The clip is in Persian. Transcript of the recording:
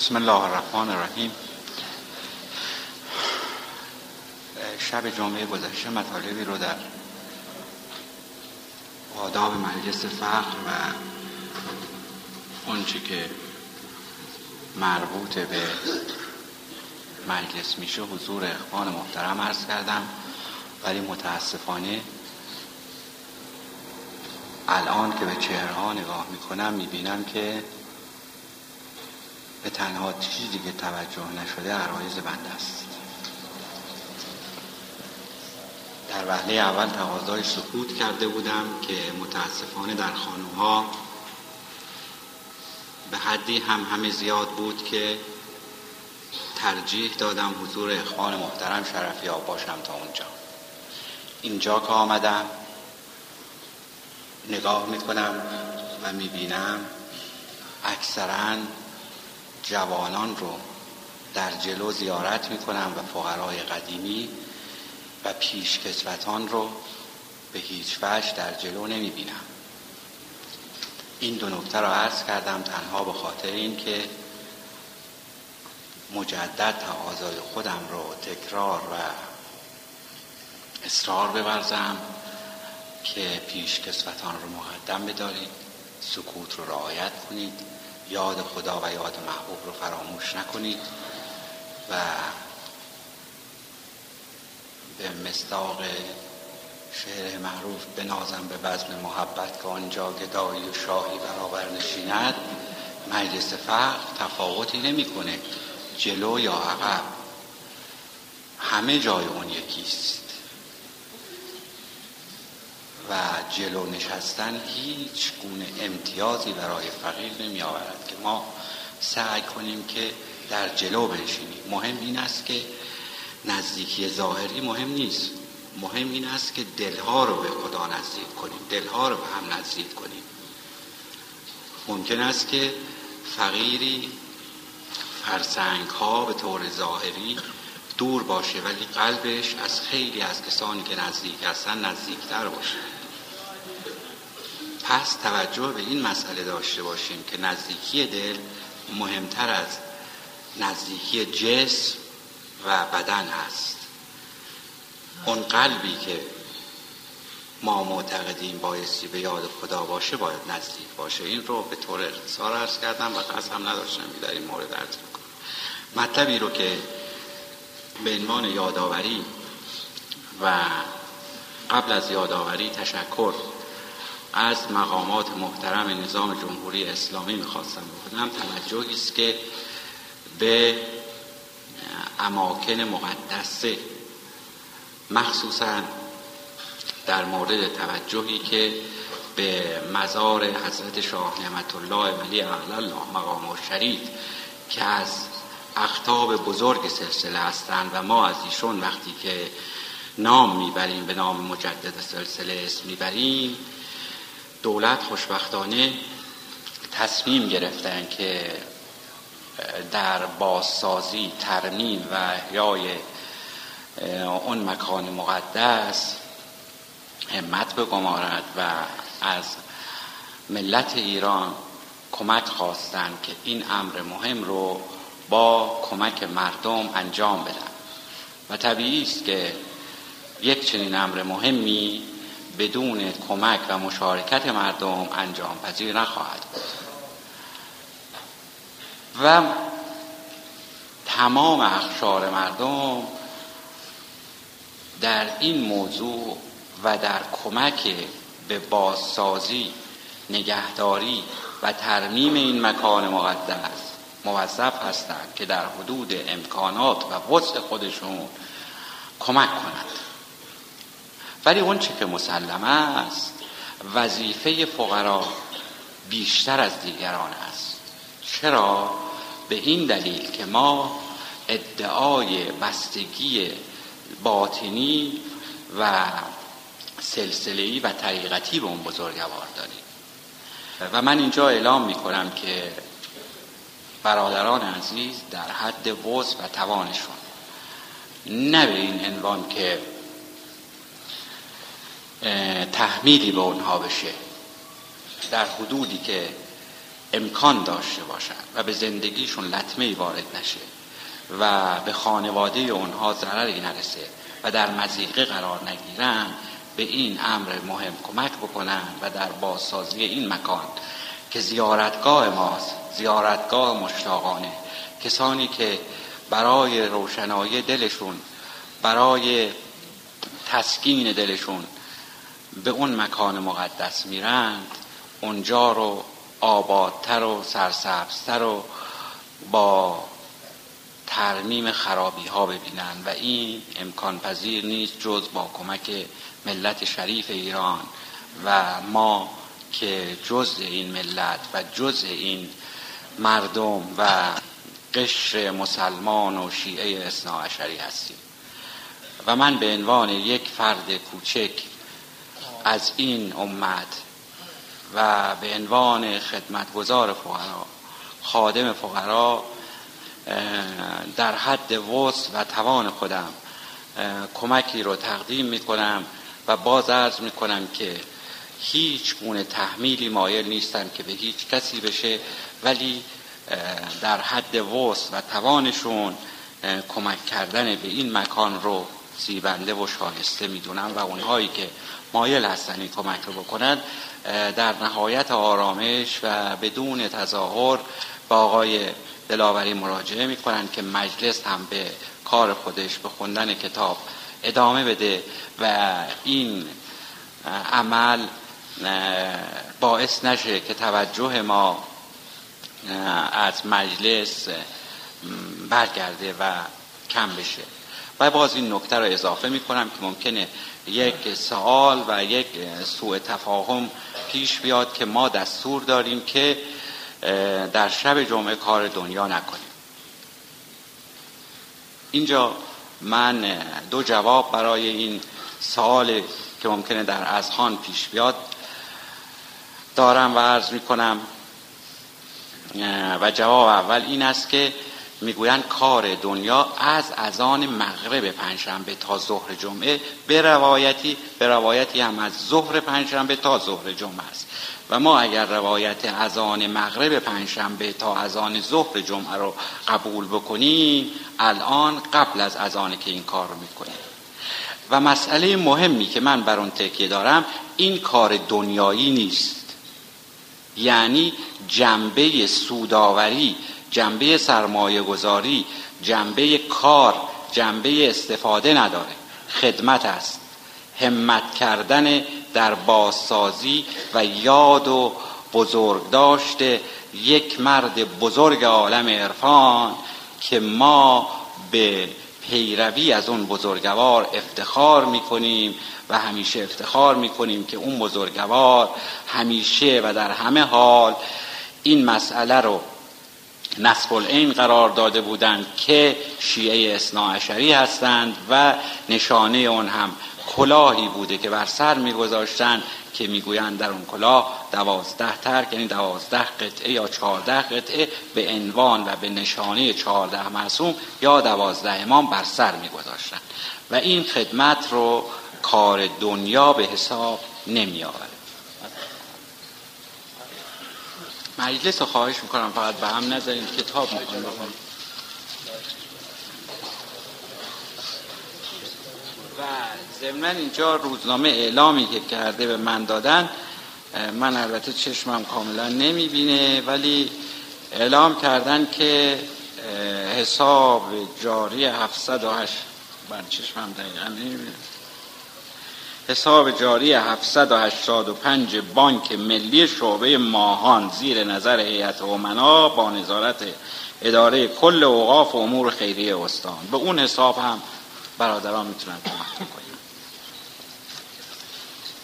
بسم الله الرحمن الرحیم. شب جمعه گذشته مطالبی رو در آداب مجلس فقر و اونچه که مربوط به مجلس میشه حضور اخوان محترم عرض کردم. ولی متاسفانه الان که به چهرها نگاه می‌کنم می‌بینم که به تنها چیزی که توجه نشده عرایز بنده است. در وحله اول تقاضای سکوت کرده بودم که متاسفانه در خانوها به حدی هم همه زیاد بود که ترجیح دادم حضور اخوان محترم شرفیاب باشم تا اونجا. اینجا که آمدم نگاه می‌کنم و می‌بینم اکثرا جوانان رو در جلو زیارت می‌کنم و فقرای قدیمی و پیشکسوتان رو به هیچ وجه در جلو نمی‌بینم. این دو نکته را عرض کردم تنها به خاطر اینکه مجدد تقاضای خودم رو تکرار و اصرار بورزم که پیش کسوتان رو مقدم بدارید سکوت رو رعایت کنید. یاد خدا و یاد محبوب رو فراموش نکنید و به مصداق شعر معروف بنازم به بزم محبت که آنجا گدایی و شاهی برابر نشیند مجلس فقر تفاوتی نمی‌کنه جلو یا عقب همه جای اون یکیست. و جلو نشستن هیچ گونه امتیازی برای فقیر نمی آورد که ما سعی کنیم که در جلو بنشینیم. مهم این است که نزدیکی ظاهری مهم نیست. مهم این است که دلها رو به خدا نزدیک کنیم. دلها رو به هم نزدیک کنیم. ممکن است که فقیری فرسنگ ها به طور ظاهری دور باشه ولی قلبش از خیلی از کسانی که نزدیک هستن نزدیکتر باشه. پس توجه به این مسئله داشته باشیم که نزدیکی دل مهمتر از نزدیکی جسم و بدن هست. اون قلبی که ما معتقدیم بایستی به یاد خدا باشه باید نزدیک باشه. این رو به طور اختصار عرض کردم و قسم نداشتم در این مورد عرض بکنم. مطلبی رو که به عنوان یادآوری و قبل از یادآوری تشکر از مقامات محترم نظام جمهوری اسلامی می‌خواستم بکنم. توجهی است که به اماکن مقدسه مخصوصا در مورد توجهی که به مزار حضرت شاه نعمت الله ولی الله مقام شریف که از اختاب بزرگ سلسله هستند و ما از ایشون وقتی که نام می‌بریم به نام مجدد سلسله اسم می‌بریم دولت خوشبختانه تصمیم گرفتن که در بازسازی ترمیم و احیای اون مکان مقدس همت بگمارد و از ملت ایران کمک خواستند که این امر مهم رو با کمک مردم انجام بدن. و طبیعی است که یک چنین امر مهمی بدون کمک و مشارکت مردم انجام پذیر نخواهد بود. و تمام اخشار مردم در این موضوع و در کمک به بازسازی نگهداری و ترمیم این مکان مقدس موظف هستند که در حدود امکانات و وسع خودشون کمک کنند. ولی اون چه که مسلمه است وظیفه فقرا بیشتر از دیگران است. چرا؟ به این دلیل که ما ادعای بستگی باطنی و سلسله‌ای و طریقتی به اون بزرگوار داریم. و من اینجا اعلام می کنم که برادران عزیز در حد وز و توانشون. نه به این عنوان که تحمیلی به اونها بشه در حدودی که امکان داشته باشند و به زندگیشون لطمه وارد نشه و به خانواده اونها ضرری نرسه و در مزیقه قرار نگیرن به این امر مهم کمک بکنن و در بازسازی این مکان که زیارتگاه ماست زیارتگاه مشتاقانه کسانی که برای روشنایی دلشون برای تسکین دلشون به اون مکان مقدس میرند اونجا رو آبادتر و سرسبزتر و با ترمیم خرابی ها ببینن و این امکان پذیر نیست جز با کمک ملت شریف ایران و ما که جز این ملت و جز این مردم و قشر مسلمان و شیعه اصناعشری هستیم. و من به عنوان یک فرد کوچک از این امت و به عنوان خدمتگزار فقرا خادم فقرا در حد وسع و توان خودم کمکی رو تقدیم می کنم و باز عرض می کنم که هیچ گونه تحمیلی مایل نیستم که به هیچ کسی بشه ولی در حد وسع و توانشون کمک کردن به این مکان رو زیبنده و شایسته می‌دونم و اونهایی که مایل هستن این کمک رو بکنن در نهایت آرامش و بدون تظاهر با آقای دلاوری مراجعه می‌کنن که مجلس هم به کار خودش به خوندن کتاب ادامه بده و این عمل باعث نشه که توجه ما از مجلس برگرده و کم بشه. و باز این نکته رو اضافه می کنم که ممکنه یک سوال و یک سوء تفاهم پیش بیاد که ما دستور داریم که در شب جمعه کار دنیا نکنیم. اینجا من دو جواب برای این سوال که ممکنه در اذهان پیش بیاد دارم و عرض می کنم و جواب اول این است که می‌گویند کار دنیا از اذان مغرب پنجشنبه تا ظهر جمعه به روایتی به روایتی هم از ظهر پنجشنبه تا ظهر جمعه است. و ما اگر روایت اذان مغرب پنجشنبه تا اذان ظهر جمعه رو قبول بکنیم الان قبل از اذان که این کار رو می‌کنیم. و مسئله مهمی که من بر اون تکیه دارم این کار دنیایی نیست. یعنی جنبه سوداوری جنبه سرمایه گذاری جنبه کار جنبه استفاده نداره. خدمت است. همت کردن در بازسازی و یاد و بزرگ داشته یک مرد بزرگ عالم عرفان که ما به پیروی از اون بزرگوار افتخار می‌کنیم و همیشه افتخار می‌کنیم که اون بزرگوار همیشه و در همه حال این مسئله رو نصب العین قرار داده بودند که شیعه اصناعشری هستند و نشانه اون هم کلاهی بوده که بر سر میگذاشتند که می‌گویند در اون کلاه دوازده ترک یعنی دوازده قطعه یا چهارده قطعه به عنوان و به نشانه چهارده معصوم یا دوازده امام بر سر میگذاشتند. و این خدمت رو کار دنیا به حساب نمی مجلس رو خواهش می‌کنم فقط به هم نذاریم کتاب می‌کنم و ضمن اینجا روزنامه اعلامی که کرده به من دادن. من البته چشمم کاملا نمی‌بینه ولی اعلام کردن که حساب جاری 708 من چشمم دقیقا نمی‌بینه. حساب جاری 785 بانک ملی شعبه ماهان زیر نظر هیئت امنا با نظارت اداره کل اوقاف و امور خیریه استان. به اون حساب هم برادران می‌تونن کمک کنن